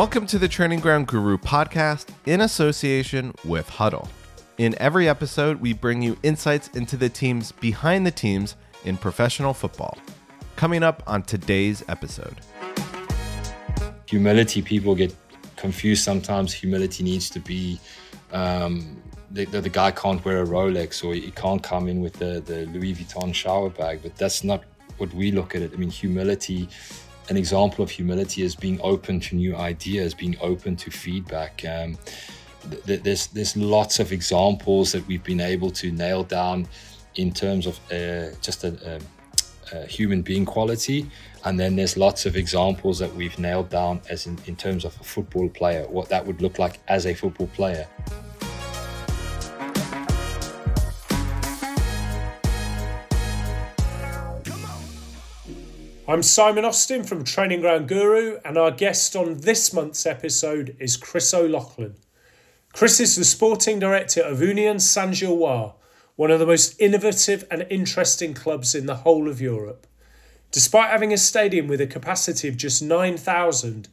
Welcome to the Training Ground Guru podcast in association with Hudl. In every episode, we bring you insights into the teams behind the teams in professional football. Coming up on today's episode. Humility, people get confused sometimes. Humility needs to be um, the, the, the, guy can't wear a Rolex or he can't come in with the, the Louis Vuitton shower bag, but that's not what we look at it. I mean, humility, an example of humility is being open to new ideas, being open to feedback. Um, th- there's there's lots of examples that we've been able to nail down in terms of uh, just a, a, a, human being quality, and then there's lots of examples that we've nailed down as in, in terms of a football player, what that would look like as a football player. I'm Simon Austin from Training Ground Guru, and our guest on this month's episode is Chris O'Loughlin. Chris is the sporting director of Union Saint Gilloise, one of the most innovative and interesting clubs in the whole of Europe. Despite having a stadium with a capacity of just 9,000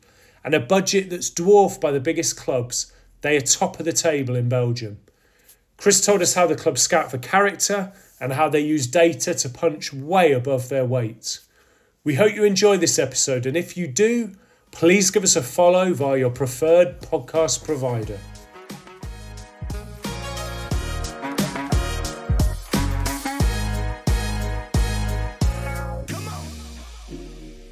and a budget that's dwarfed by the biggest clubs, they are top of the table in Belgium. Chris told us how the club scout for character and how they use data to punch way above their weight. We hope you enjoy this episode, and if you do, please give us a follow via your preferred podcast provider.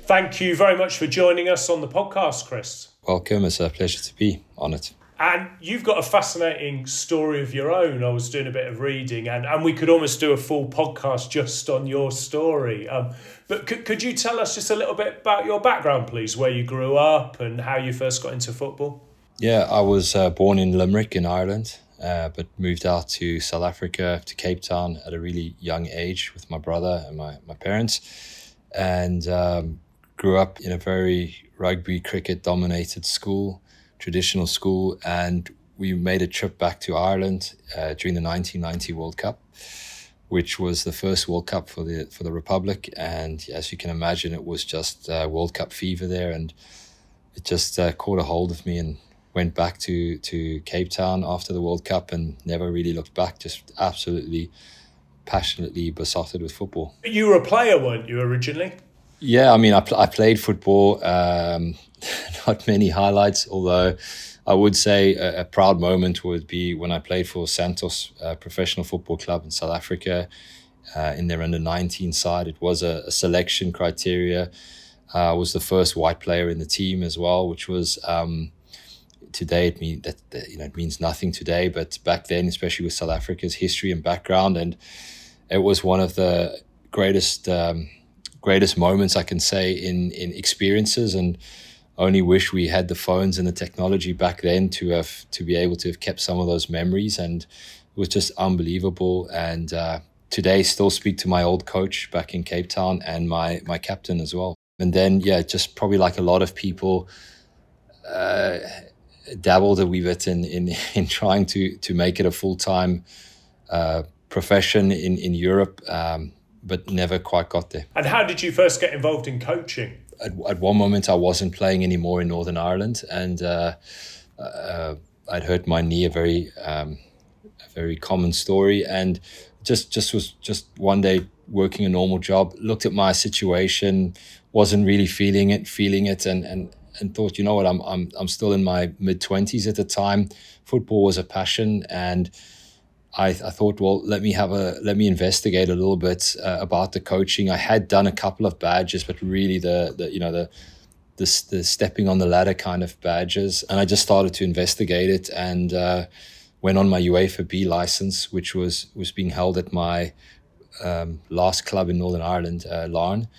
Thank you very much for joining us on the podcast, Chris. Welcome. It's a pleasure to be on it. And you've got a fascinating story of your own. I was doing a bit of reading, and, and we could almost do a full podcast just on your story. Um, but could, could you tell us just a little bit about your background, please, where you grew up and how you first got into football? Yeah, I was uh, born in Limerick in Ireland, uh, but moved out to South Africa, to Cape Town at a really young age with my brother and my, my parents. And um, grew up in a very rugby cricket dominated school traditional school, and we made a trip back to Ireland uh, during the 1990 World Cup, which was the first World Cup for the for the Republic. And as you can imagine, it was just uh, World Cup fever there, and it just uh, caught a hold of me and went back to to Cape Town after the World Cup and never really looked back. Just absolutely passionately besotted with football. You were a player, weren't you originally? Yeah, I mean, I, pl- I played football. Um, not many highlights, although I would say a, a, proud moment would be when I played for Santos uh, Professional Football Club in South Africa uh, in their under 19 side. It was a, a selection criteria. Uh, I was the first white player in the team as well, which was um, today it mean that, that, you know it means nothing today, but back then, especially with South Africa's history and background, and it was one of the greatest. Um, greatest moments I can say in in experiences and only wish we had the phones and the technology back then to have to be able to have kept some of those memories. And it was just unbelievable. And uh, today still speak to my old coach back in Cape Town and my my captain as well. And then yeah just probably like a lot of people uh, dabbled a wee bit in in in trying to to make it a full-time uh, profession in in Europe um, but never quite got there. And how did you first get involved in coaching at, at one moment I wasn't playing anymore in Northern Ireland, and uh, uh, I'd hurt my knee. A very um, a very common story, and just just was just one day working a normal job. Looked at my situation, wasn't really feeling it, feeling it, and and and thought, you know what, I'm I'm I'm still in my mid twenties at the time. Football was a passion, and I, I thought, well, let me have a let me investigate a little bit uh, about the coaching. I had done a couple of badges, but really the the you know the the, the stepping on the ladder kind of badges, and I just started to investigate it and uh, went on my UEFA B license, which was was being held at my um, last club in Northern Ireland, uh, Larne,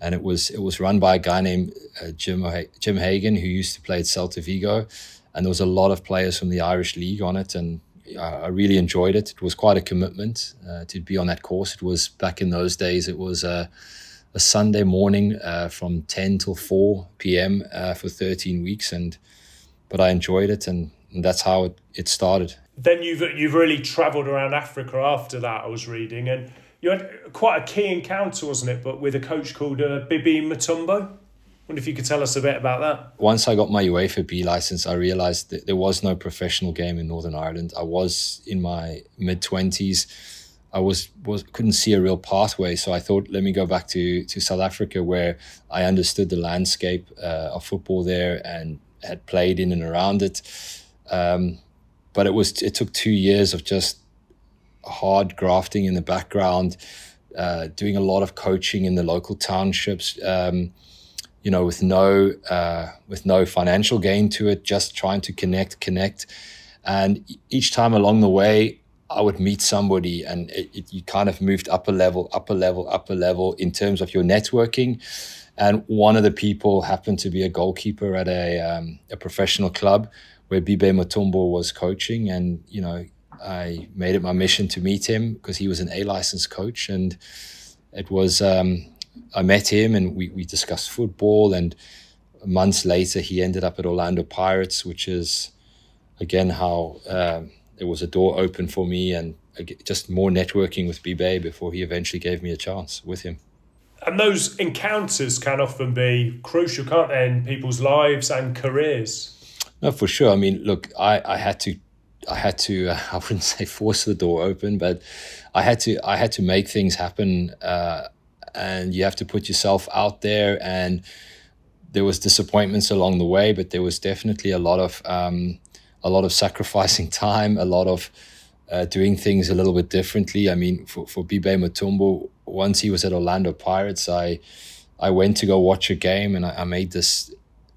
and it was it was run by a guy named uh, Jim Jim Hagan who used to play at Celta Vigo, and there was a lot of players from the Irish league on it, and I really enjoyed it. It was quite a commitment uh, to be on that course. It was back in those days. It was a, a Sunday morning uh, from ten till four p.m. Uh, for thirteen weeks, and but I enjoyed it, and, and that's how it, it started. Then you've you've really travelled around Africa after that. I was reading, and you had quite a key encounter, wasn't it? But with a coach called uh, Bibey Mutombo. Wonder if you could tell us a bit about that. Once I got my UEFA B license, I realized that there was no professional game in Northern Ireland. I was in my mid twenties. I was was couldn't see a real pathway, so I thought, let me go back to to South Africa, where I understood the landscape uh, of football there and had played in and around it. Um, but it was it took two years of just hard grafting in the background, uh, doing a lot of coaching in the local townships. Um, you know, with no uh, with no financial gain to it, just trying to connect, connect, and each time along the way, I would meet somebody, and it, it, you kind of moved up a level, up a level, up a level in terms of your networking. And one of the people happened to be a goalkeeper at a um, a professional club where Bibey Mutombo was coaching, and you know, I made it my mission to meet him because he was an A license coach, and it was. Um, I met him and we, we discussed football. And months later, he ended up at Orlando Pirates, which is again how um, it was a door open for me and just more networking with Bibey before he eventually gave me a chance with him. And those encounters can often be crucial, can't they, in people's lives and careers? No, for sure. I mean, look, I, I had to I had to uh, I wouldn't say force the door open, but I had to I had to make things happen uh, and you have to put yourself out there. And there was disappointments along the way but there was definitely a lot of um, a lot of sacrificing time a lot of uh, doing things a little bit differently. I mean for, for Bibey Mutombo once he was at orlando pirates i i went to go watch a game and i, I made this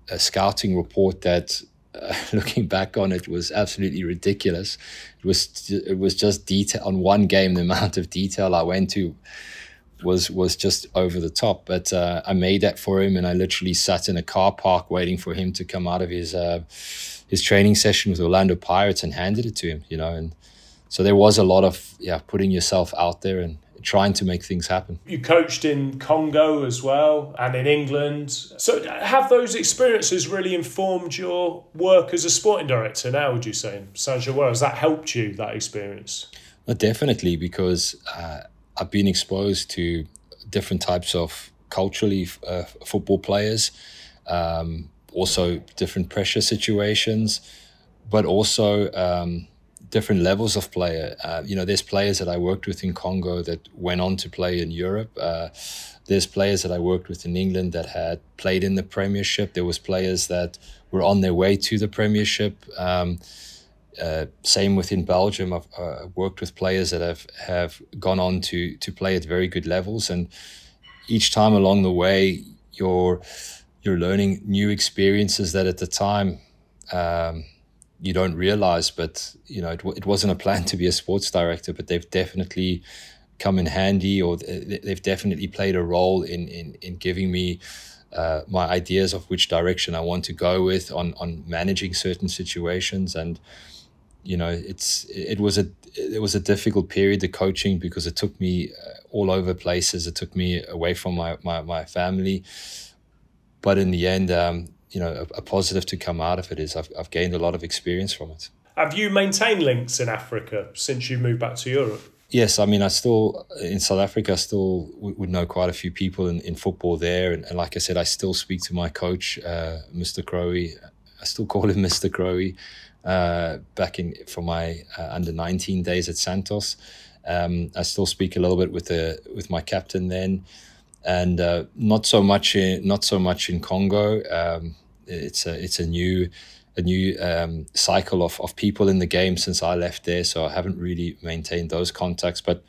a scouting report that uh, looking back on it was absolutely ridiculous. It was it was just detail on one game the amount of detail i went to was was just over the top. But uh, I made that for him, and I literally sat in a car park waiting for him to come out of his uh, his training session with Orlando Pirates and handed it to him. You know, and so there was a lot of yeah putting yourself out there and trying to make things happen. You coached in Congo as well and in England. So have those experiences really informed your work as a sporting director now, would you say, in Saint Gilloise? Has that helped you, that experience? Well, definitely, because uh, I've been exposed to different types of culturally uh, football players, um, also different pressure situations, but also um, different levels of player. Uh, you know, there's players that I worked with in Congo that went on to play in Europe. Uh, there's players that I worked with in England that had played in the Premiership. There was players that were on their way to the Premiership. Um, uh, same within Belgium. I've uh, worked with players that have, have gone on to to play at very good levels, and each time along the way, you're you're learning new experiences that at the time um, you don't realize. But you know, it, it wasn't a plan to be a sports director, but they've definitely come in handy, or they've definitely played a role in in in giving me. Uh, my ideas of which direction I want to go with on on managing certain situations and you know, it's it was a it was a difficult period the coaching because it took me uh, all over places. It took me away from my my, my family, but in the end, um, you know, a, a, positive to come out of it is I've I've gained a lot of experience from it. Have you maintained links in Africa since you moved back to Europe? Yes, I mean, I still in South Africa. I still would know quite a few people in, in football there, and, and like I said, I still speak to my coach, uh, Mr. Crowe. I still call him Mr. Crowe uh, back in for my uh, under 19 days at Santos. Um, I still speak a little bit with the with my captain then, and uh, not so much in not so much in Congo. Um, it's a it's a new a new um, cycle of, of people in the game since I left there, so I haven't really maintained those contacts. But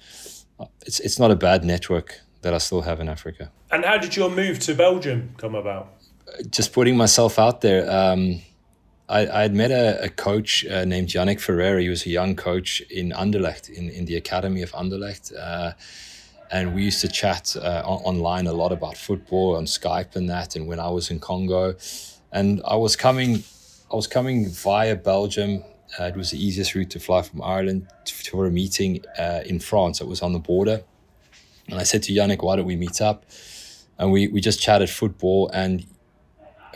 it's it's not a bad network that I still have in Africa. And how did your move to Belgium come about? Just putting myself out there. Um, I, I had met a, a coach uh, named Yannick Ferrera. He was a young coach in Anderlecht, in, in the academy of Anderlecht. Uh, and we used to chat uh, online a lot about football on Skype and that. And when I was in Congo, and I was coming, I was coming via Belgium. Uh, it was the easiest route to fly from Ireland to, for a meeting uh, in France. It was on the border, and I said to Yannick, "Why don't we meet up?" And we we just chatted football, and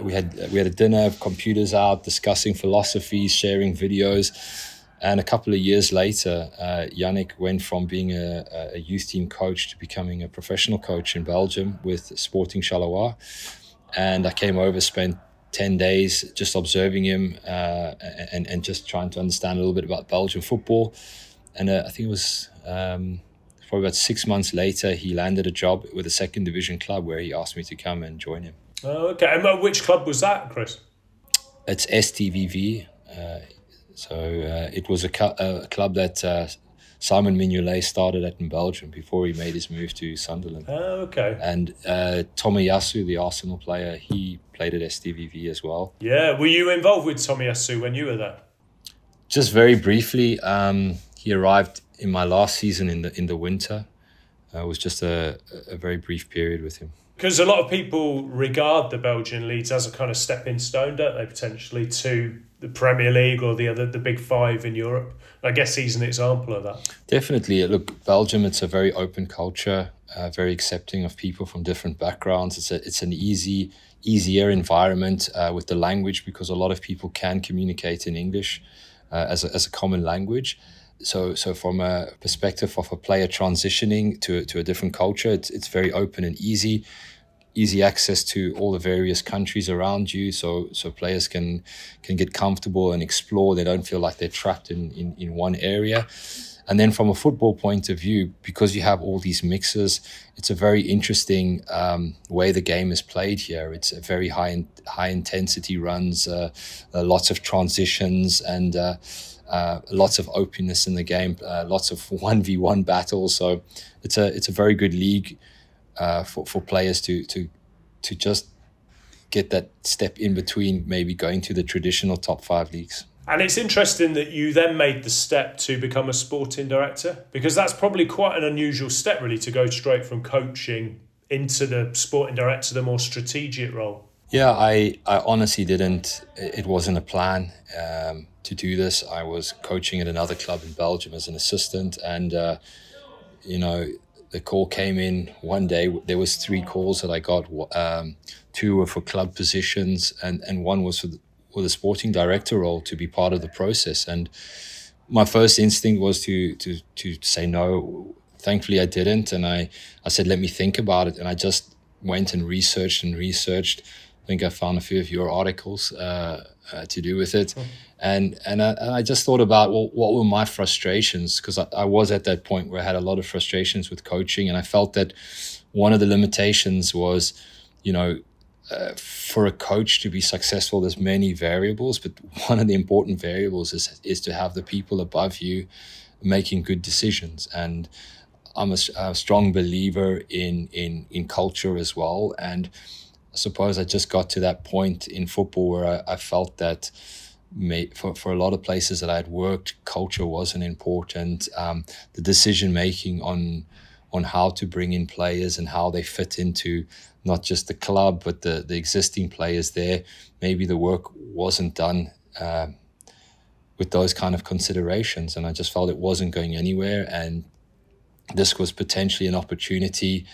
we had we had a dinner, computers out, discussing philosophies, sharing videos. And a couple of years later, uh, Yannick went from being a, a, youth team coach to becoming a professional coach in Belgium with Sporting Charleroi. and I came over, spent 10 days just observing him uh, and, and just trying to understand a little bit about Belgian football. And uh, I think it was um, probably about six months later, he landed a job with a second division club where he asked me to come and join him. Oh, okay. And uh, which club was that, Chris? It's STVV. Uh, so uh, it was a, cu- a club that uh, Simon Mignolet started at in Belgium before he made his move to Sunderland. Oh, okay. And uh, Tomiyasu, the Arsenal player, he played at STVV as well. Yeah. Were you involved with Tomiyasu when you were there? Just very briefly, um, he arrived in my last season in the in the winter. Uh, it was just a, a very brief period with him. Because a lot of people regard the Belgian leagues as a kind of stepping stone, don't they, potentially to the Premier League or the other the big five in Europe. I guess he's an example of that. Definitely. Look, Belgium, it's a very open culture, uh, very accepting of people from different backgrounds. It's a, it's an easy, easier environment uh, with the language because a lot of people can communicate in English uh, as, a, as a common language. So, so from a perspective of a player transitioning to, to a different culture, it's, it's very open and easy easy access to all the various countries around you. So so players can can get comfortable and explore. They don't feel like they're trapped in in, in one area. And then from a football point of view because you have all these mixes it's a very interesting um, way the game is played here. It's a very high high intensity runs uh, uh, lots of transitions and uh, uh, lots of openness in the game, uh, lots of one v one battles. So it's a it's a very good league uh, for for players to to to just get that step in between maybe going to the traditional top five leagues. And it's interesting that you then made the step to become a sporting director because that's probably quite an unusual step, really, to go straight from coaching into the sporting director, the more strategic role. Yeah, I, I honestly didn't. It wasn't a plan um, to do this. I was coaching at another club in Belgium as an assistant, and uh, you know, the call came in one day. There was three calls that I got. Um, two were for club positions, and and one was for the, for the sporting director role to be part of the process. And my first instinct was to to to say no. Thankfully, I didn't, and I I said, let me think about it, and I just went and researched and researched think I found a few of your articles uh, uh, to do with it, mm. and and I, and I, just thought about well, what were my frustrations because I, I, was at that point where I had a lot of frustrations with coaching, and I felt that one of the limitations was, you know, uh, for a coach to be successful, there's many variables, but one of the important variables is is to have the people above you making good decisions and. I'm a, a strong believer in in in culture as well, and I suppose I just got to that point in football where I, I felt that may, for, for a lot of places that I had worked, culture wasn't important. Um, the decision making on on how to bring in players and how they fit into not just the club but the the existing players there. Maybe the work wasn't done uh, with those kind of considerations, and I just felt it wasn't going anywhere. And this was potentially an opportunity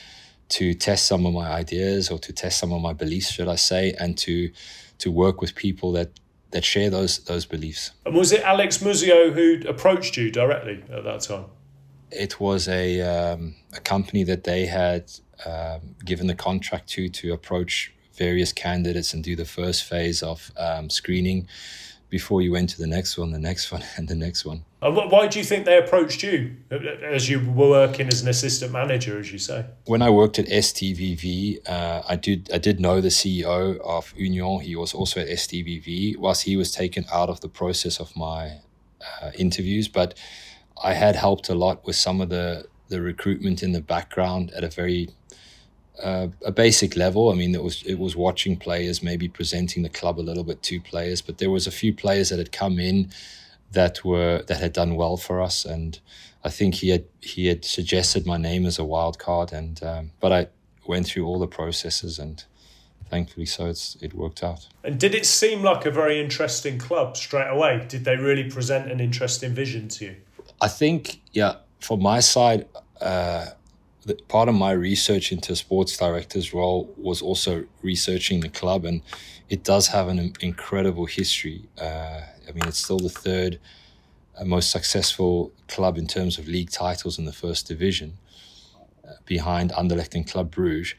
to test some of my ideas or to test some of my beliefs, should I say, and to to work with people that that share those those beliefs. And was it Alex Muzio who approached you directly at that time? It was a um, a company that they had um, given the contract to to approach various candidates and do the first phase of um, screening before you went to the next one, the next one, and the next one. And why do you think they approached you as you were working as an assistant manager, as you say? When I worked at STVV, uh, I did I did know the CEO of Union. He was also at STVV, whilst he was taken out of the process of my uh, interviews. But I had helped a lot with some of the the recruitment in the background at a very uh, a basic level. I mean, it was it was watching players, maybe presenting the club a little bit to players, but there was a few players that had come in that were that had done well for us, and I think he had he had suggested my name as a wild card, and um, but I went through all the processes and. Thankfully, so it's it worked out. And did it seem like a very interesting club straight away? Did they really present an interesting vision to you? I think, yeah, for my side, uh, part of my research into sports director's role was also researching the club, and it does have an incredible history. Uh, I mean, it's still the third uh, most successful club in terms of league titles in the first division, uh, behind Anderlecht and Club Bruges.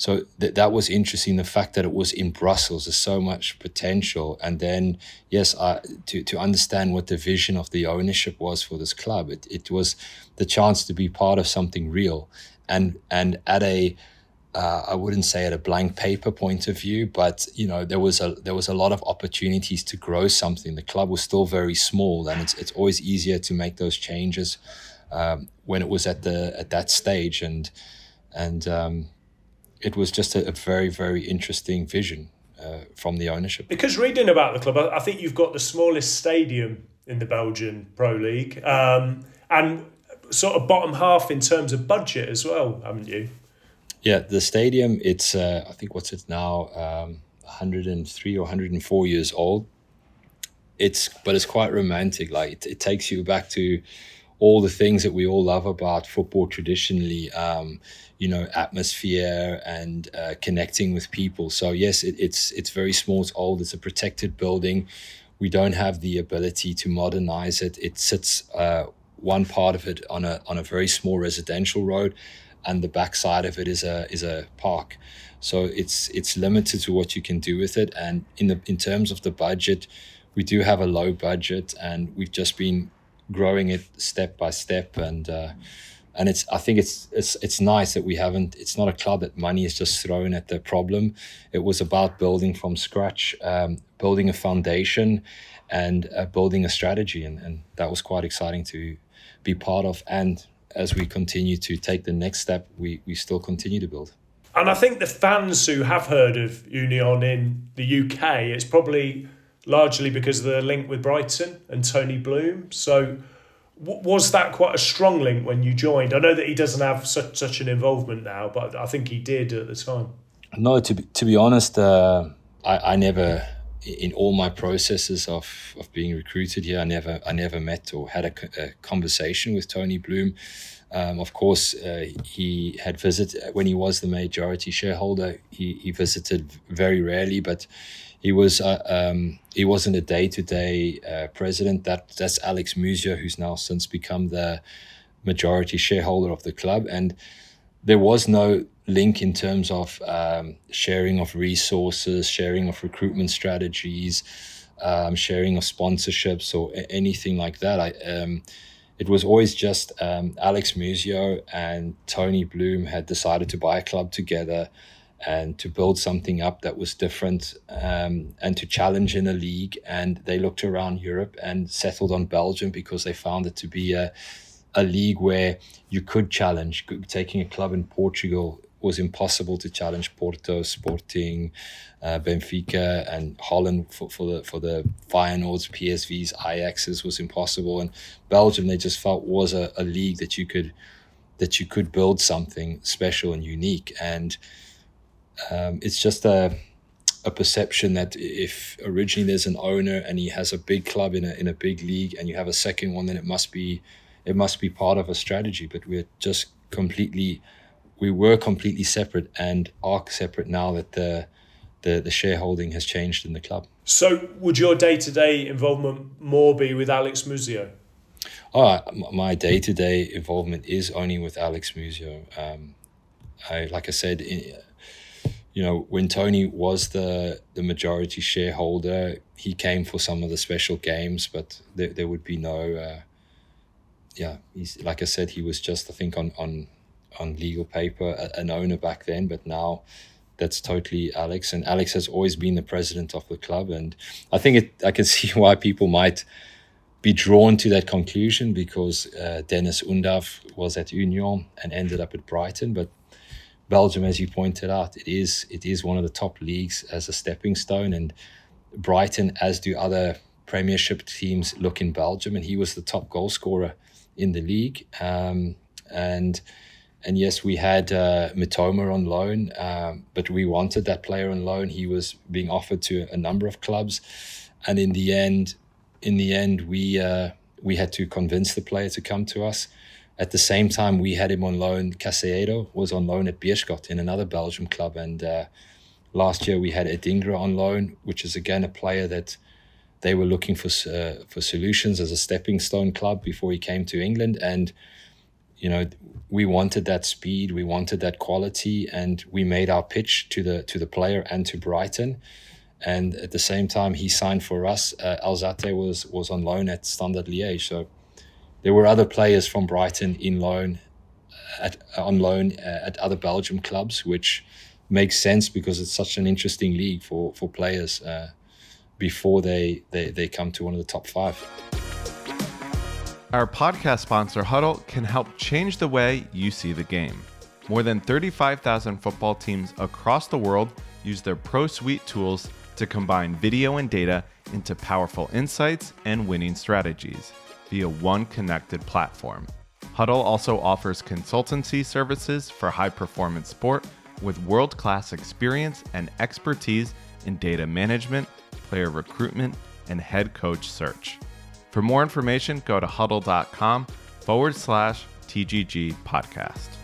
So th- that was interesting. The fact that it was in Brussels, there's so much potential. And then, yes, I, to to understand what the vision of the ownership was for this club, it, it was the chance to be part of something real, and and at a uh, I wouldn't say at a blank paper point of view, but you know there was a there was a lot of opportunities to grow something. The club was still very small, and it's it's always easier to make those changes um, when it was at the at that stage, and and um, it was just a, a very, very interesting vision uh, from the ownership. Because reading about the club, I, I, think you've got the smallest stadium in the Belgian Pro League um, and sort of bottom half in terms of budget as well, haven't you? Yeah, the stadium, it's, uh, I think, what's it now, um, 103 or 104 years old. It's, but it's quite romantic. Like it, it takes you back to all the things that we all love about football traditionally. Um, you know atmosphere and uh, connecting with people. So yes it, it's it's very small it's old it's a protected building. We don't have the ability to modernize it. It sits uh, one part of it on a on a very small residential road and the back side of it is a is a park. So it's it's limited to what you can do with it. And in the in terms of the budget we do have a low budget and we've just been growing it step by step and uh, and it's I think it's it's it's nice that we haven't. It's not a club that money is just thrown at the problem. It was about building from scratch, um, building a foundation, and uh, building a strategy, and, and that was quite exciting to be part of. And as we continue to take the next step, we we still continue to build. And I think the fans who have heard of Union in the UK, it's probably largely because of the link with Brighton and Tony Bloom. So was that quite a strong link when you joined? I know that he doesn't have such such an involvement now, but I think he did at the time. No, to be, to be honest, uh, I, I never in all my processes of, of being recruited here, I never I never met or had a, a conversation with Tony Bloom. Um, of course, uh, he had visited when he was the majority shareholder. He, he visited very rarely, but he was uh, um, he wasn't a day to day president. That that's Alex Muzio, who's now since become the majority shareholder of the club, and there was no link in terms of um, sharing of resources, sharing of recruitment strategies, um, sharing of sponsorships, or anything like that. I, um, it was always just um, Alex Muzio and Tony Bloom had decided to buy a club together and to build something up that was different um, and to challenge in a league. And they looked around Europe and settled on Belgium because they found it to be a, a league where you could challenge. Taking a club in Portugal was impossible to challenge Porto, Sporting, uh, Benfica, and Holland for, for the for the Feyenoords, PSVs, Ajaxes was impossible. And Belgium, they just felt was a, a league that you could that you could build something special and unique. And um, it's just a a perception that if originally there's an owner and he has a big club in a in a big league and you have a second one, then it must be it must be part of a strategy. But we're just completely we were completely separate and are separate now that the the, the shareholding has changed in the club. So, would your day to day involvement more be with Alex Muzio? Oh, my day to day involvement is only with Alex Muzio. Um, I, like I said, you know, when Tony was the the majority shareholder, he came for some of the special games, but there, there would be no. Uh, yeah, he's like I said, he was just I think on on on legal paper an owner back then, but now that's totally Alex, and Alex has always been the president of the club, and I think it. I can see why people might be drawn to that conclusion because uh, Deniz Undav was at Union and ended up at Brighton, but Belgium, as you pointed out, it is it is one of the top leagues as a stepping stone, and Brighton, as do other Premiership teams, look in Belgium, and he was the top goal scorer in the league. Um, and and yes, we had uh, Mitoma on loan, um, but we wanted that player on loan. He was being offered to a number of clubs, and in the end, in the end, we uh, we had to convince the player to come to us. At the same time, we had him on loan. Caicedo was on loan at Beerschot in another Belgium club. And uh, last year we had Adingra on loan, which is again a player that they were looking for uh, for solutions as a stepping stone club before he came to England. And you know, we wanted that speed, we wanted that quality, and we made our pitch to the to the player and to Brighton. And at the same time, he signed for us. Uh, Alzate was was on loan at Standard Liège, so there were other players from Brighton in loan, at on loan uh, at other Belgium clubs, which makes sense because it's such an interesting league for for players uh, before they, they they come to one of the top five. Our podcast sponsor, Hudl, can help change the way you see the game. More than 35,000 football teams across the world use their Pro Suite tools to combine video and data into powerful insights and winning strategies via one connected platform. Hudl also offers consultancy services for high performance sport with world class experience and expertise in data management, player recruitment, and head coach search. For more information, go to hudl.com forward slash TGG podcast.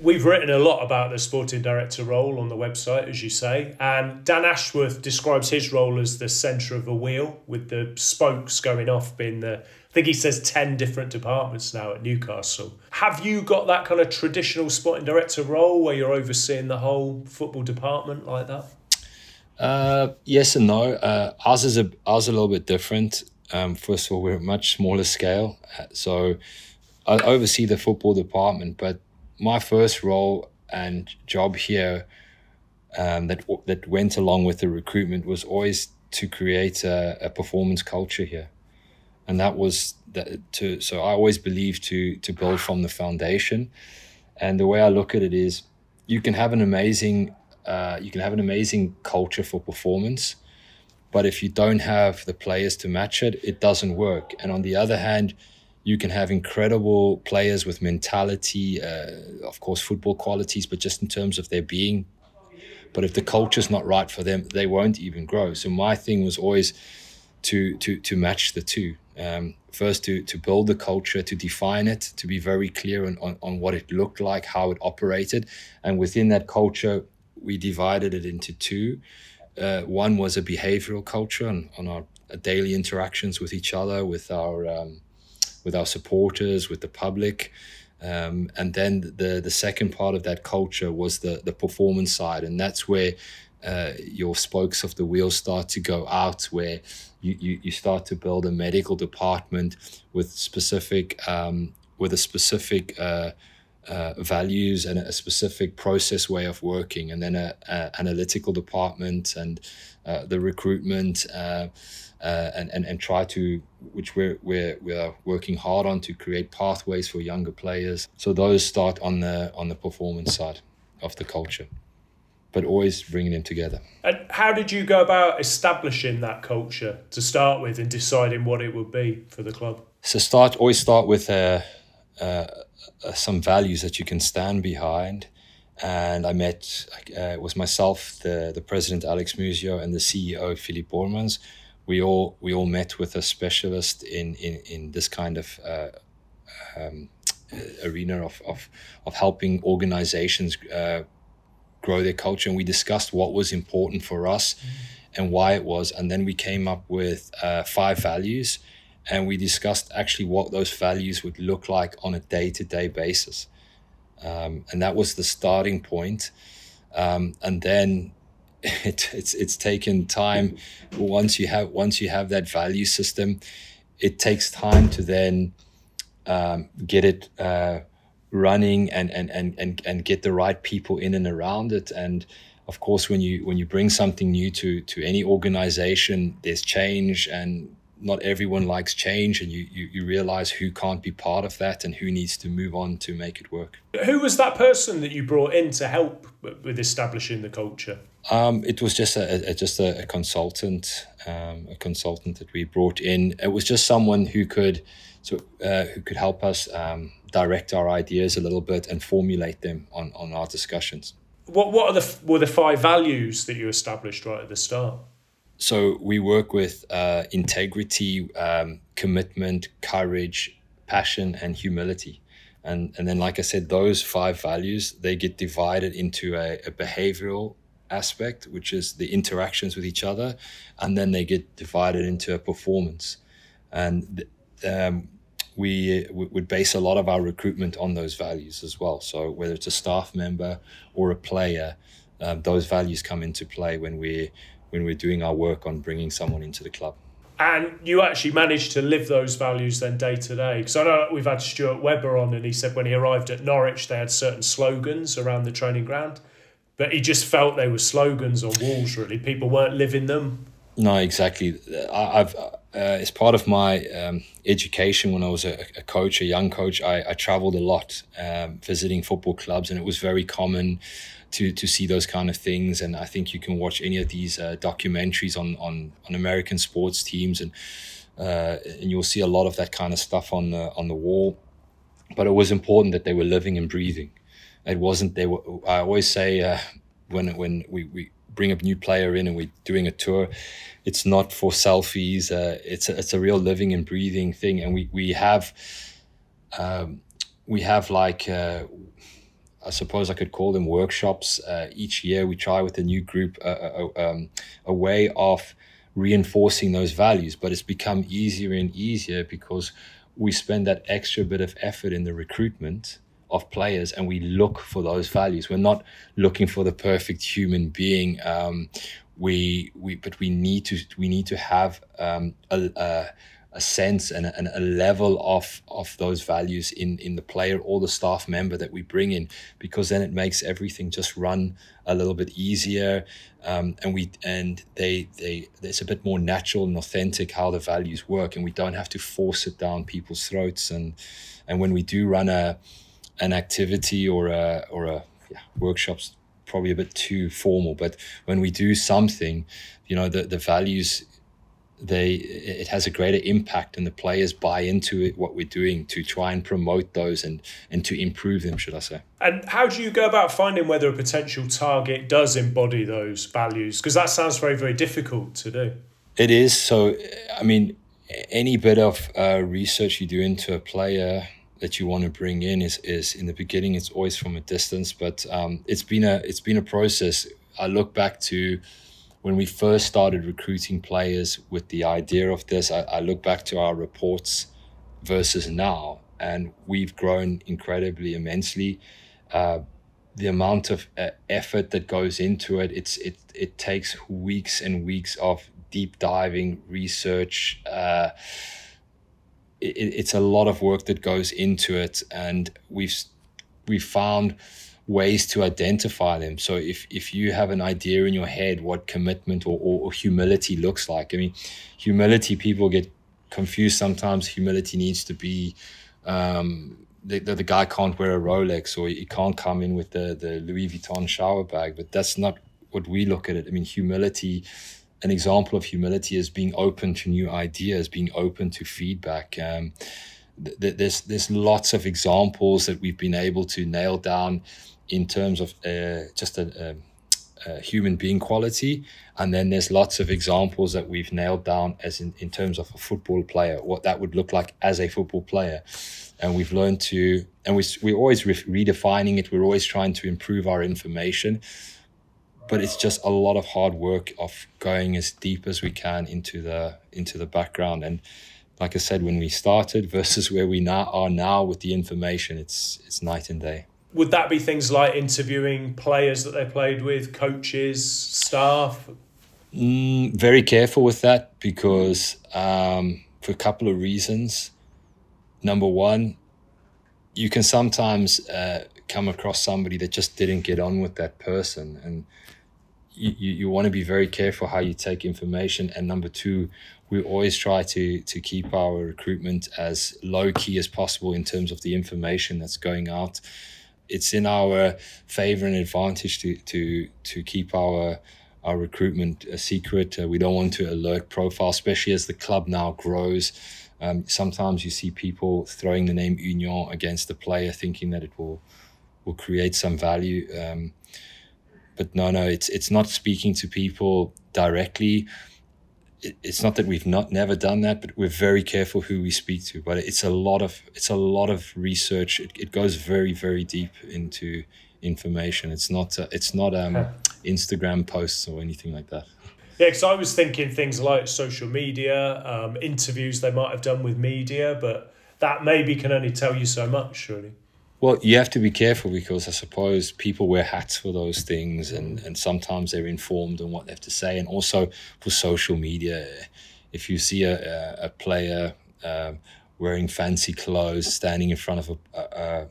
We've written a lot about the sporting director role on the website, as you say, and Dan Ashworth describes his role as the centre of a wheel, with the spokes going off being the I think he says 10 different departments now at Newcastle. Have you got that kind of traditional sporting director role where you're overseeing the whole football department like that? Uh, yes and no. Uh, ours is a ours a little bit different. Um, first of all, we're a much smaller scale, uh, so I oversee the football department. But my first role and job here um, that that went along with the recruitment was always to create a, a performance culture here. And that was that to so i always believe to to build from the foundation. And the way i look at it is you can have an amazing uh, you can have an amazing culture for performance but if you don't have the players to match it it doesn't work. And on the other hand you can have incredible players with mentality uh, of course football qualities but just in terms of their being. But if the culture's not right for them they won't even grow. So my thing was always to to to match the two. Um, first to to build the culture to define it to be very clear on, on, on what it looked like how it operated. And within that culture we divided it into two. Uh, one was a behavioral culture on, on our daily interactions with each other with our um, with our supporters with the public. Um, and then the the second part of that culture was the the performance side. And that's where uh, your spokes of the wheel start to go out where you, you, you start to build a medical department with specific um, with a specific uh, uh, values and a specific process way of working and then a, a analytical department and uh, the recruitment uh, uh, and, and and try to which we're we're we're working hard on to create pathways for younger players so those start on the on the performance side of the culture but always bringing them together. And how did you go about establishing that culture to start with and deciding what it would be for the club? So start always start with uh, uh, uh, some values that you can stand behind. And I met uh, it was myself, the the president Alex Muzio, and the CEO Philippe Bormans. We all we all met with a specialist in in, in this kind of uh, um, arena of, of of helping organizations uh, grow their culture and we discussed what was important for us mm. and why it was and then we came up with uh, five values and we discussed actually what those values would look like on a day-to-day basis. Um, and that was the starting point. Um, and then it, it's it's taken time. Once you have once you have that value system it takes time to then um, get it uh, running and, and, and, and, and get the right people in and around it. And of course, when you, when you bring something new to, to any organization, there's change and not everyone likes change and you, you, you realize who can't be part of that and who needs to move on to make it work. Who was that person that you brought in to help with establishing the culture? Um, it was just a, a just a, a consultant, um, a consultant that we brought in. It was just someone who could, so uh, who could help us um, direct our ideas a little bit and formulate them on, on our discussions. What what are the were the five values that you established right at the start? So we work with uh, integrity, um, commitment, courage, passion, and humility. And, and then, like I said, those five values they get divided into a, a behavioral aspect, which is the interactions with each other, and then they get divided into a performance. And um, we, would base a lot of our recruitment on those values as well. So whether it's a staff member or a player, um, those values come into play when we when we're doing our work on bringing someone into the club. And you actually managed to live those values then day to day. Because I know we've had Stuart Webber on, and he said when he arrived at Norwich, they had certain slogans around the training ground, but he just felt they were slogans on walls. Really, people weren't living them. No, exactly. I, have uh, as part of my um, education when I was a, a, coach, a young coach, I, I traveled a lot, um, visiting football clubs, and it was very common to to see those kind of things. And I think you can watch any of these uh, documentaries on, on on American sports teams, and uh, and you'll see a lot of that kind of stuff on the on the wall. But it was important that they were living and breathing. It wasn't they were. I always say uh, when when we, we bring a new player in and we're doing a tour, it's not for selfies. Uh, it's a, it's a real living and breathing thing, and we we have. Um, we have like uh, I suppose I could call them workshops. Uh, each year, we try with a new group a, a, um, a way of reinforcing those values. But it's become easier and easier because we spend that extra bit of effort in the recruitment of players and we look for those values. We're not looking for the perfect human being. Um, we we but we need to we need to have um, a, a a sense and a, and a level of of those values in in the player or the staff member that we bring in because then it makes everything just run a little bit easier. Um, and we and they they it's a bit more natural and authentic how the values work and we don't have to force it down people's throats. And and when we do run a an activity or a or a yeah, workshops probably a bit too formal but when we do something you know the the values they it has a greater impact and the players buy into it what we're doing to try and promote those and and to improve them should i say. And how do you go about finding whether a potential target does embody those values? Because that sounds very very difficult to do. It is. So i mean any bit of uh, research you do into a player that you want to bring in is is in the beginning it's always from a distance but um, it's been a it's been a process. I look back to when we first started recruiting players with the idea of this, I, I look back to our reports versus now, and we've grown incredibly immensely. Uh, the amount of uh, effort that goes into it, it's it it takes weeks and weeks of deep diving research. Uh, it, it's a lot of work that goes into it, and we've we've found ways to identify them. So if if you have an idea in your head what commitment or, or, or, humility looks like, I mean, humility people get confused sometimes. Humility needs to be um, the, the, the guy can't wear a Rolex or he can't come in with the the Louis Vuitton shower bag, but that's not what we look at it. I mean, humility. An example of humility is being open to new ideas, being open to feedback. Um, there's there's lots of examples that we've been able to nail down in terms of uh, just a, a, a, human being quality. And then there's lots of examples that we've nailed down as in, in terms of a football player, what that would look like as a football player. And we've learned to, and we, we're always re- redefining it. We're always trying to improve our information. But it's just a lot of hard work of going as deep as we can into the into the background. And like I said, when we started versus where we now are now with the information, it's it's night and day would that be things like interviewing players that they played with, coaches, staff? Mm, very careful with that because um, for a couple of reasons. Number one, you can sometimes uh, come across somebody that just didn't get on with that person, and you, you, you want to be very careful how you take information. And number two, we always try to to keep our recruitment as low key as possible in terms of the information that's going out it's in our favor and advantage to to to keep our our recruitment a secret. Uh, we don't want to alert profile, especially as the club now grows. Um, sometimes you see people throwing the name Union against the player, thinking that it will will create some value. Um, but no, no, it's it's not speaking to people directly it's not that we've not never done that, but we're very careful who we speak to. But it's a lot of it's a lot of research. It, it goes very very deep into information. It's not uh, it's not um, Instagram posts or anything like that. Yeah, because I was thinking things like social media, um, interviews they might have done with media, but that maybe can only tell you so much, surely. Well, you have to be careful because I suppose people wear hats for those things, and, and sometimes they're informed on what they have to say. And also for social media, if you see a, a, a player um, wearing fancy clothes, standing in front of a, a,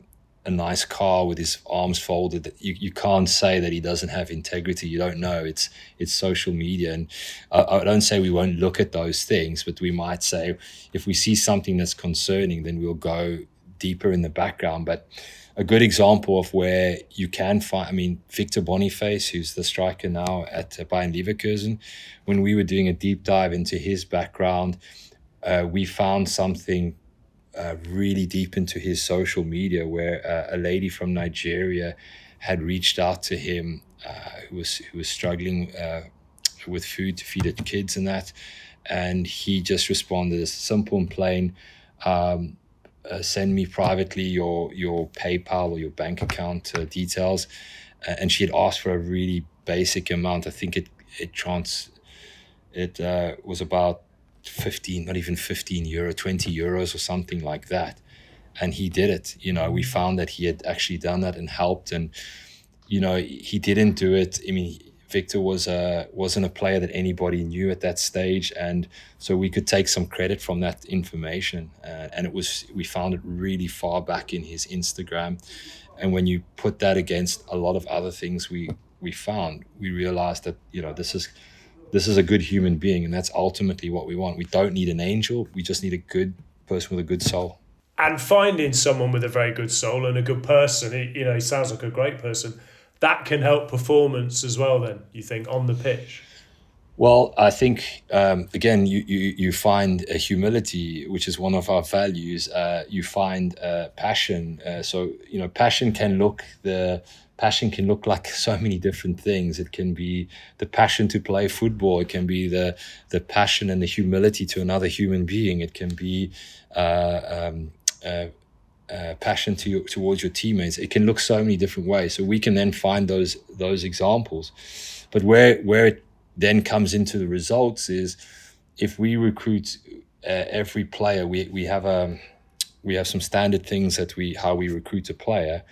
a nice car with his arms folded. You, you can't say that he doesn't have integrity. You don't know. It's it's social media, and I, I don't say we won't look at those things, but we might say if we see something that's concerning, then we'll go deeper in the background. But a good example of where you can find, I mean, Victor Boniface, who's the striker now at Bayer Leverkusen, when we were doing a deep dive into his background, uh, we found something uh, really deep into his social media where uh, a lady from Nigeria had reached out to him uh, who was who was struggling uh, with food to feed her kids and that and he just responded as simple and plain um, uh, send me privately your your PayPal or your bank account uh, details and she had asked for a really basic amount I think it it trans it was about 15, not even 15 euro, 20 euros or something like that. And he did it. You know, we found that he had actually done that and helped. And, you know, he didn't do it. I mean, Victor was a wasn't a player that anybody knew at that stage, and so we could take some credit from that information. Uh, and it was we found it really far back in his Instagram, and when you put that against a lot of other things we we found, we realized that you know this is this is a good human being, and that's ultimately what we want. We don't need an angel. We just need a good person with a good soul. And finding someone with a very good soul and a good person, you know, he sounds like a great person. That can help performance as well. Then you think on the pitch. Well, I think um, again, you, you you find a humility, which is one of our values. Uh, you find uh, passion. Uh, so you know, passion can look the passion can look like so many different things. It can be the passion to play football. It can be the the passion and the humility to another human being. It can be uh, um, uh, passion to your, towards your teammates. It can look so many different ways. So we can then find those those examples. But where where it then comes into the results is if we recruit uh, every player, we we have a um, we have some standard things that we how we recruit a player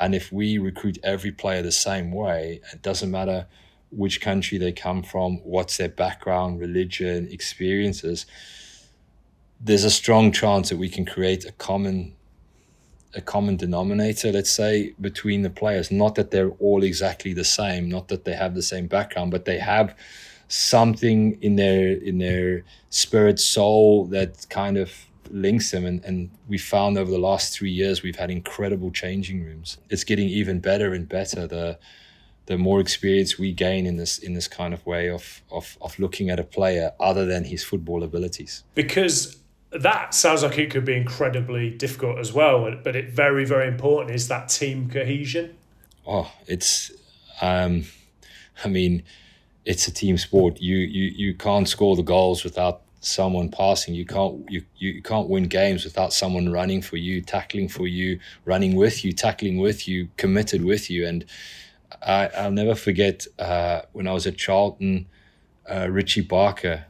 and if we recruit every player the same way, it doesn't matter which country they come from, what's their background, religion, experiences, there's a strong chance that we can create a common a common denominator, let's say, between the players. Not that they're all exactly the same, not that they have the same background, but they have something in their in their spirit soul that kind of links them. And, and we found over the last three years, we've had incredible changing rooms. It's getting even better and better. The, the more experience we gain in this in this kind of way of, of of looking at a player other than his football abilities. Because that sounds like it could be incredibly difficult as well, but it very very important is that team cohesion. Oh, it's um, I mean, it's a team sport. You you you can't score the goals without someone passing. You can't you, you can't win games without someone running for you, tackling for you, running with you, tackling with you, committed with you. And I, I'll never forget uh, when I was at Charlton, uh, Richie Barker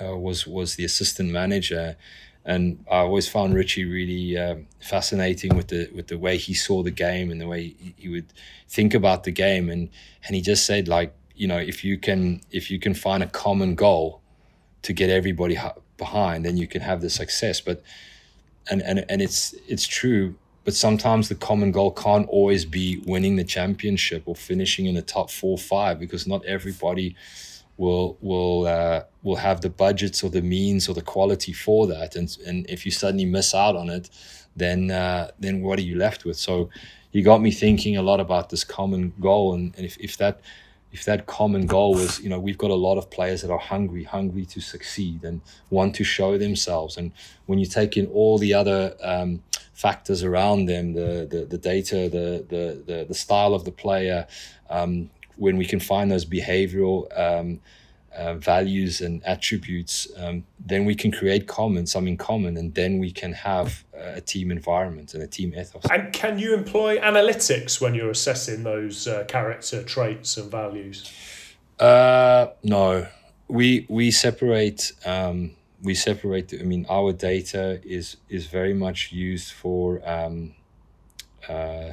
uh, was was the assistant manager. And I always found Richie really uh, fascinating with the with the way he saw the game and the way he, he would think about the game. And and he just said like, you know, if you can if you can find a common goal, to get everybody behind, then you can have the success. But and and and it's it's true. But sometimes the common goal can't always be winning the championship or finishing in the top four or five because not everybody will will uh, will have the budgets or the means or the quality for that. And and if you suddenly miss out on it, then uh, then what are you left with? So he got me thinking a lot about this common goal, and, and if, if that if that common goal was, you know, we've got a lot of players that are hungry, hungry to succeed and want to show themselves. And when you take in all the other um, factors around them, the, the, the data, the, the, the, the, style of the player, um, when we can find those behavioral um, uh, values and attributes, um, then we can create common something common, and then we can have a team environment and a team ethos. And can you employ analytics when you're assessing those uh, character traits and values? Uh, no, we we separate. Um, we separate. I mean, our data is is very much used for. Um, uh,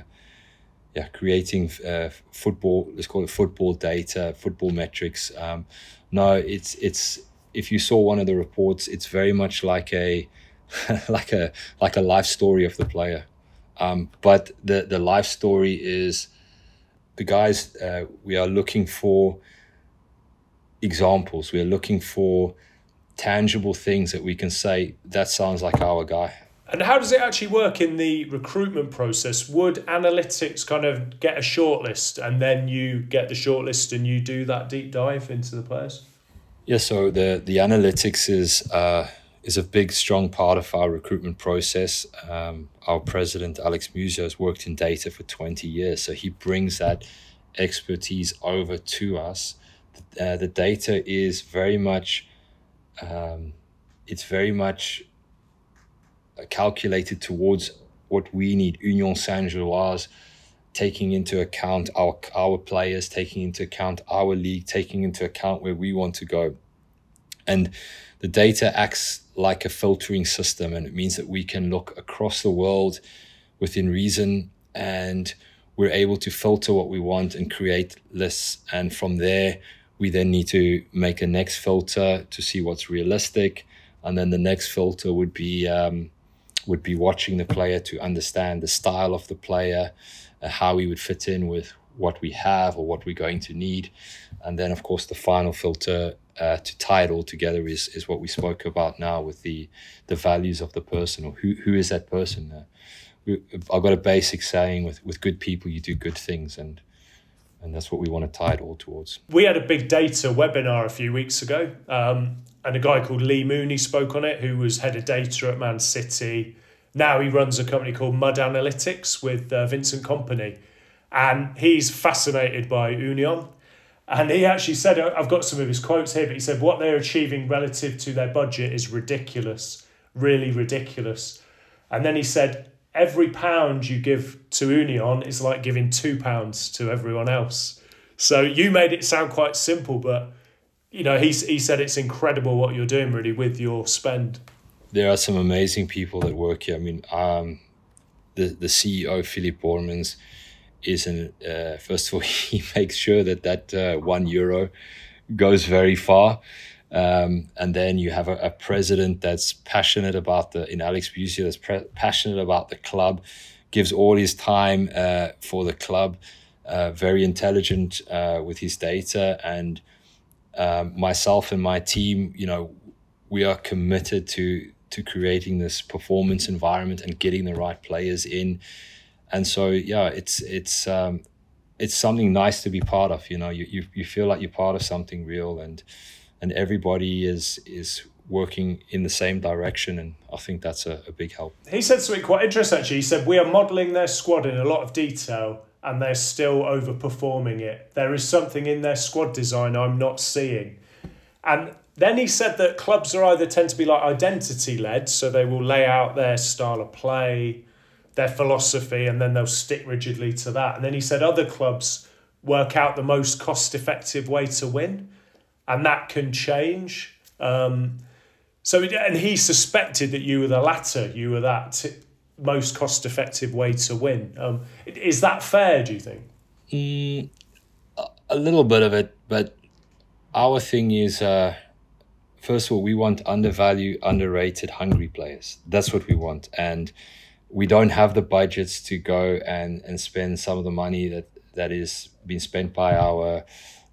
yeah, creating uh, football. Let's call it football data, football metrics. Um, no, it's it's if you saw one of the reports, it's very much like a like a like a life story of the player. Um, but the the life story is the guys. Uh, we are looking for examples. We are looking for tangible things that we can say that sounds like our guy. And how does it actually work in the recruitment process? Would analytics kind of get a shortlist and then you get the shortlist and you do that deep dive into the players? Yeah, so the, the analytics is uh, is a big, strong part of our recruitment process. Um, our president, Alex Muzio, has worked in data for 20 years, so he brings that expertise over to us. Uh, the data is very much, um, it's very much calculated towards what we need. Union Saint Gilloise, taking into account our our players, taking into account our league, taking into account where we want to go, and the data acts like a filtering system, and it means that we can look across the world within reason, and we're able to filter what we want and create lists, and from there. We then need to make a next filter to see what's realistic, and then the next filter would be um, would be watching the player to understand the style of the player, uh, how he would fit in with what we have or what we're going to need. And then, of course, the final filter uh, to tie it all together is, is what we spoke about now with the, the values of the person or who, who is that person. Uh, I've got a basic saying with, with good people, you do good things. And and that's what we want to tie it all towards. We had a big data webinar a few weeks ago, um, and a guy called Lee Mooney spoke on it, who was head of data at Man City. Now he runs a company called Mud Analytics with uh, Vincent Kompany, and he's fascinated by Union. And he actually said, I've got some of his quotes here, but he said, what they're achieving relative to their budget is ridiculous, really ridiculous. And then he said, every pound you give to Union is like giving two pounds to everyone else. So you made it sound quite simple, but you know, he, he said it's incredible what you're doing really with your spend. There are some amazing people that work here. I mean, um, the, the CEO, Philippe Bormans, is an, uh, first of all, he makes sure that that uh, one euro goes very far. Um, and then you have a, a, president that's passionate about the in Alex Muzio that's pre- passionate about the club, gives all his time uh, for the club, uh, very intelligent uh, with his data, and um, myself and my team, you know, we are committed to to creating this performance environment and getting the right players in, and so yeah, it's it's. Um, it's something nice to be part of, you know. You, you you feel like you're part of something real, and and everybody is is working in the same direction and I think that's a, a big help. He said something quite interesting actually. He said we are modelling their squad in a lot of detail and they're still overperforming it. There is something in their squad design I'm not seeing. And then he said that clubs are either tend to be like identity led, so they will lay out their style of play, their philosophy, and then they'll stick rigidly to that. And then he said other clubs work out the most cost effective way to win and that can change. Um, so, and he suspected that you were the latter. You were that t- most cost-effective way to win. Um, is that fair? Do you think? Mm, a little bit of it, but our thing is, uh, first of all, we want undervalued, underrated, hungry players. That's what we want, and we don't have the budgets to go and and spend some of the money that that is being spent by our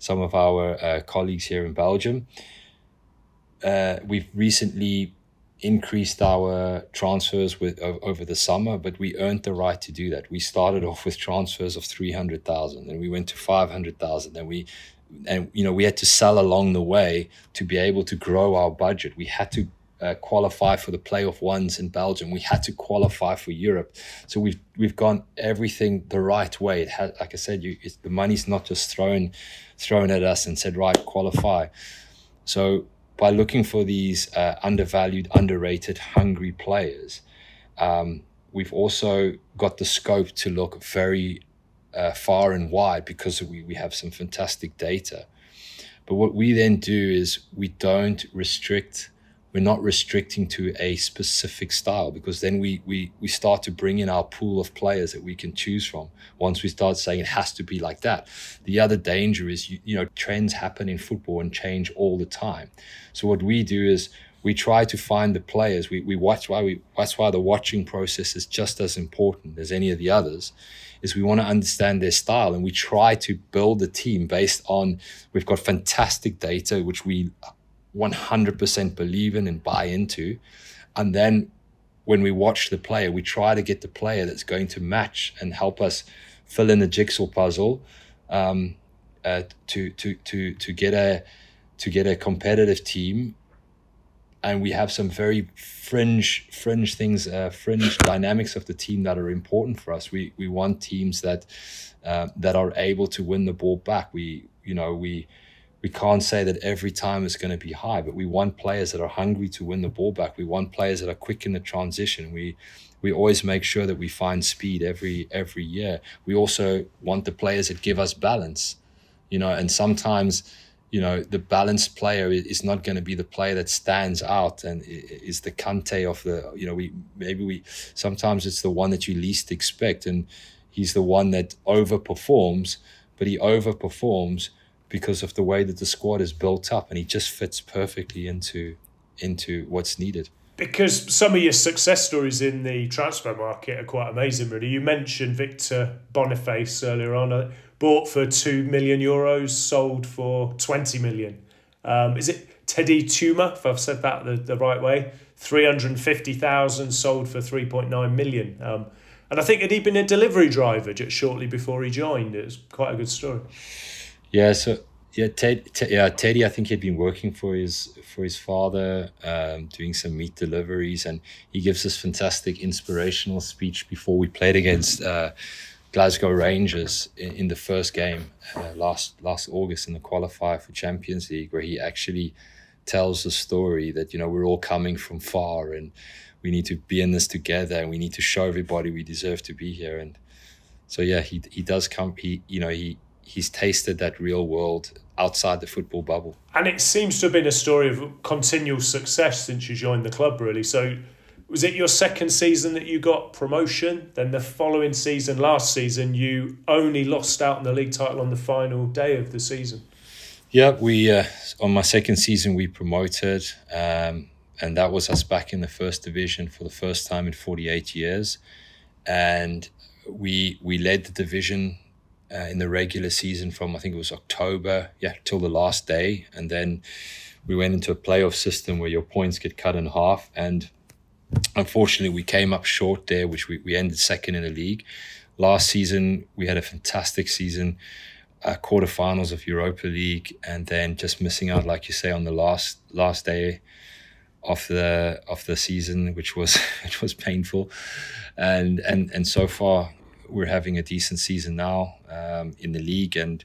some of our uh, colleagues here in Belgium. Uh, we've recently increased our transfers with uh, over the summer, but we earned the right to do that. We started off with transfers of three hundred thousand, and we went to five hundred thousand, and we and you know we had to sell along the way to be able to grow our budget. We had to uh, qualify for the playoff ones in Belgium. We had to qualify for Europe. So we've we've gone everything the right way. It had, like I said, you the money's not just thrown thrown at us and said right qualify. So by looking for these uh, undervalued, underrated, hungry players, um, we've also got the scope to look very uh, far and wide because we, we have some fantastic data. But what we then do is we don't restrict we're not restricting to a specific style because then we, we we start to bring in our pool of players that we can choose from once we start saying it has to be like that. The other danger is you, you know trends happen in football and change all the time. So what we do is we try to find the players. We, we watch why we that's why the watching process is just as important as any of the others is we want to understand their style and we try to build a team based on we've got fantastic data which we 100% believe in and buy into. And then when we watch the player, we try to get the player that's going to match and help us fill in the jigsaw puzzle um, uh, to, to, to, to get a to get a competitive team. And we have some very fringe fringe things uh, fringe dynamics of the team that are important for us. We we want teams that uh, that are able to win the ball back. We you know we we can't say that every time is going to be high, but we want players that are hungry to win the ball back. We want players that are quick in the transition. We we always make sure that we find speed every every year. We also want the players that give us balance, you know. And sometimes, you know, the balanced player is not going to be the player that stands out and is the Kante of the. You know, we maybe we sometimes it's the one that you least expect, and he's the one that overperforms, but he overperforms because of the way that the squad is built up and he just fits perfectly into into what's needed. Because some of your success stories in the transfer market are quite amazing really. You mentioned Victor Boniface earlier on uh, bought for 2 million euros sold for 20 million. Um, is it Teddy Teuma if I've said that the, the right way? 350,000 sold for 3.9 million. Um, and I think had he been a delivery driver just shortly before he joined. It was quite a good story yeah, so yeah, Ted, Ted, yeah, Teddy. I think he'd been working for his for his father, um, doing some meat deliveries, and he gives this fantastic inspirational speech before we played against uh, Glasgow Rangers in, in, the first game uh, last last August in the qualifier for Champions League, where he actually tells the story that you know we're all coming from far and we need to be in this together and we need to show everybody we deserve to be here and so yeah he he does come he you know he he's tasted that real world outside the football bubble. And it seems to have been a story of continual success since you joined the club, really. So, was it your second season that you got promotion? Then the following season, last season, you only lost out on the league title on the final day of the season. Yeah, we uh, on my second season we promoted, um, and that was us back in the first division for the first time in forty eight years, and we we led the division uh, in the regular season from I think it was October, yeah, till the last day, and then we went into a playoff system where your points get cut in half, and unfortunately we came up short there, which we, we ended second in the league. Last season we had a fantastic season, uh, quarterfinals of Europa League, and then just missing out, like you say, on the last last day of the of the season, which was which was painful, and and and so far we're having a decent season now um, in the league, and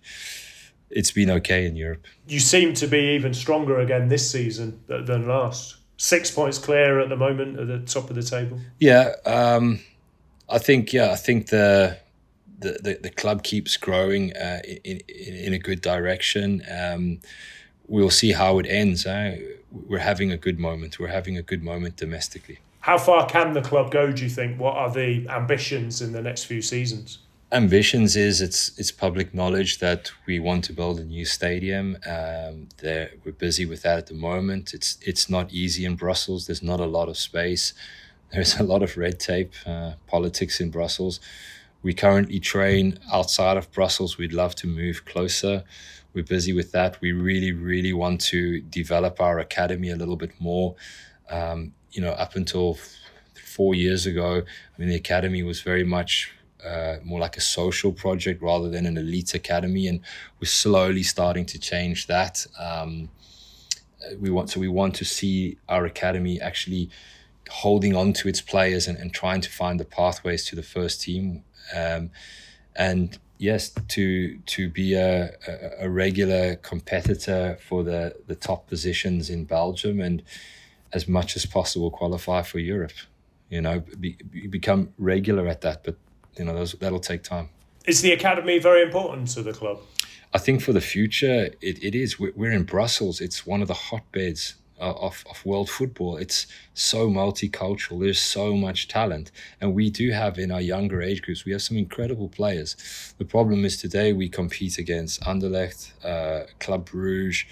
it's been okay in Europe. You seem to be even stronger again this season than last. Six points clear at the moment at the top of the table. Yeah, um, I think. Yeah, I think the the, the, the club keeps growing uh, in, in, in a good direction. Um, we'll see how it ends. Eh? We're having a good moment. We're having a good moment domestically. How far can the club go? Do you think? What are the ambitions in the next few seasons? Ambitions is it's it's public knowledge that we want to build a new stadium. Um, there we're busy with that at the moment. It's it's not easy in Brussels. There's not a lot of space. There's a lot of red tape, uh, politics in Brussels. We currently train outside of Brussels. We'd love to move closer. We're busy with that. We really, really want to develop our academy a little bit more. Um, you know, up until four years ago, I mean, the academy was very much uh, more like a social project rather than an elite academy, and we're slowly starting to change that. Um, we want so we want to see our academy actually holding on to its players and, and trying to find the pathways to the first team. Um, and yes, to to be a, a, a regular competitor for the the top positions in Belgium and as much as possible qualify for Europe. You know, be, become regular at that, but you know those, that'll take time. Is the academy very important to the club? I think for the future, it, it is. We're, in Brussels. It's one of the hotbeds of, of world football. It's so multicultural. There's so much talent. And we do have in our younger age groups, we have some incredible players. The problem is today we compete against Anderlecht, uh, Club Brugge,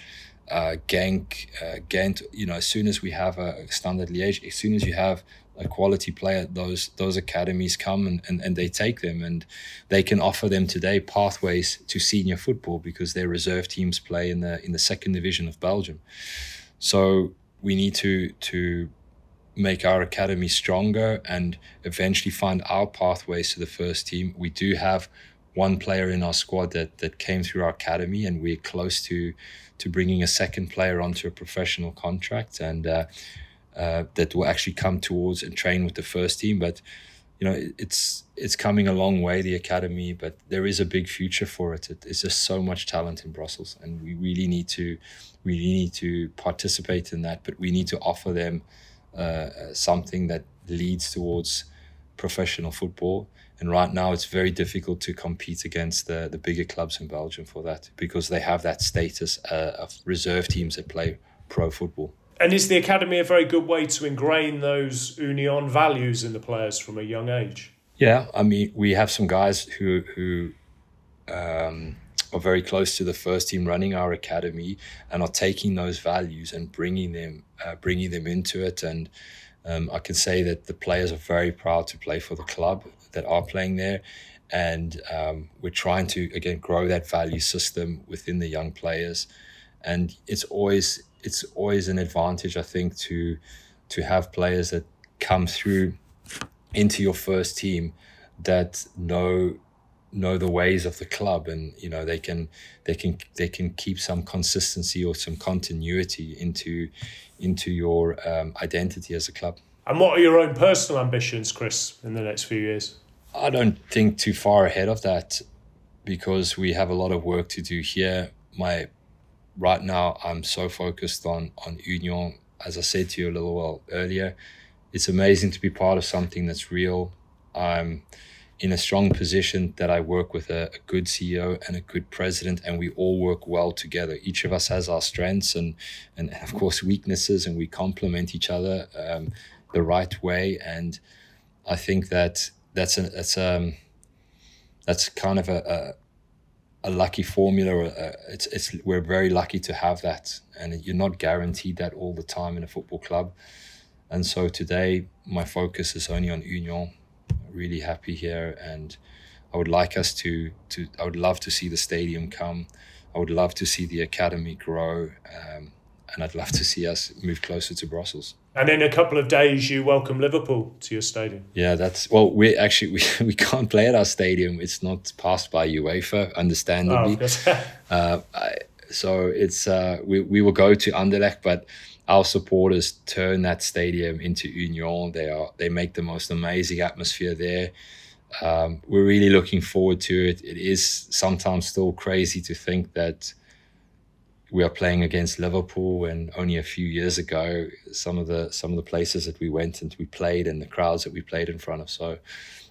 uh, Genk, uh, Ghent. You know, as soon as we have a Standard Liège, as soon as you have a quality player, those those academies come and, and, and they take them and they can offer them today pathways to senior football because their reserve teams play in the in the second division of Belgium. So we need to to make our academy stronger and eventually find our pathways to the first team. We do have one player in our squad that that came through our academy, and we're close to to bringing a second player onto a professional contract, and uh, uh, that will actually come towards and train with the first team. But you know, it's it's coming a long way the academy, but there is a big future for it. It's just so much talent in Brussels, and we really need to we need to participate in that, but we need to offer them uh, something that leads towards professional football. And right now, it's very difficult to compete against the, the bigger clubs in Belgium for that because they have that status uh, of reserve teams that play pro football. And is the academy a very good way to ingrain those Union values in the players from a young age? Yeah, I mean, we have some guys who who um, are very close to the first team running our academy and are taking those values and bringing them uh, bringing them into it and um, I can say that the players are very proud to play for the club that are playing there. And um, we're trying to again grow that value system within the young players. And it's always it's always an advantage I think to to have players that come through into your first team that know know the ways of the club. And you know they can they can they can keep some consistency or some continuity into into your um, identity as a club. And what are your own personal ambitions chris in the next few years i don't think too far ahead of that because we have a lot of work to do here my right now i'm so focused on on union as i said to you a little while earlier it's amazing to be part of something that's real i'm in a strong position that I work with a, a, good CEO and a good president, and we all work well together. Each of us has our strengths and, and of course, weaknesses, and we complement each other um, the right way. And I think that that's a, that's um that's kind of a, a, a lucky formula. Uh, it's it's we're very lucky to have that, and you're not guaranteed that all the time in a football club. And so today, my focus is only on Union really happy here, and I would like us to to. I would love to see the stadium come. I would love to see the academy grow, um, and I'd love to see us move closer to Brussels. And in a couple of days, you welcome Liverpool to your stadium. Yeah, that's well. We actually we, we can't play at our stadium. It's not passed by UEFA, understandably. Oh, uh, I, so it's uh, we we will go to Anderlecht, but our supporters turn that stadium into Union. They are they make the most amazing atmosphere there. Um, we're really looking forward to it. It is sometimes still crazy to think that we are playing against Liverpool, and only a few years ago, some of the some of the places that we went and we played, and the crowds that we played in front of. So,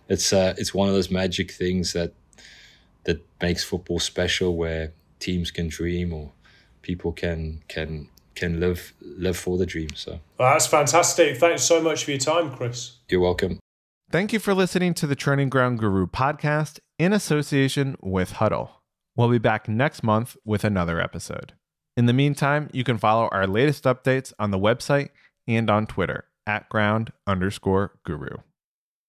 it's uh, it's one of those magic things that that makes football special, where teams can dream or people can can can live live for the dream. So well, that's fantastic. Thanks so much for your time, Chris. You're welcome. Thank you for listening to the Training Ground Guru podcast in association with Hudl. We'll be back next month with another episode. In the meantime, you can follow our latest updates on the website and on Twitter at ground underscore guru.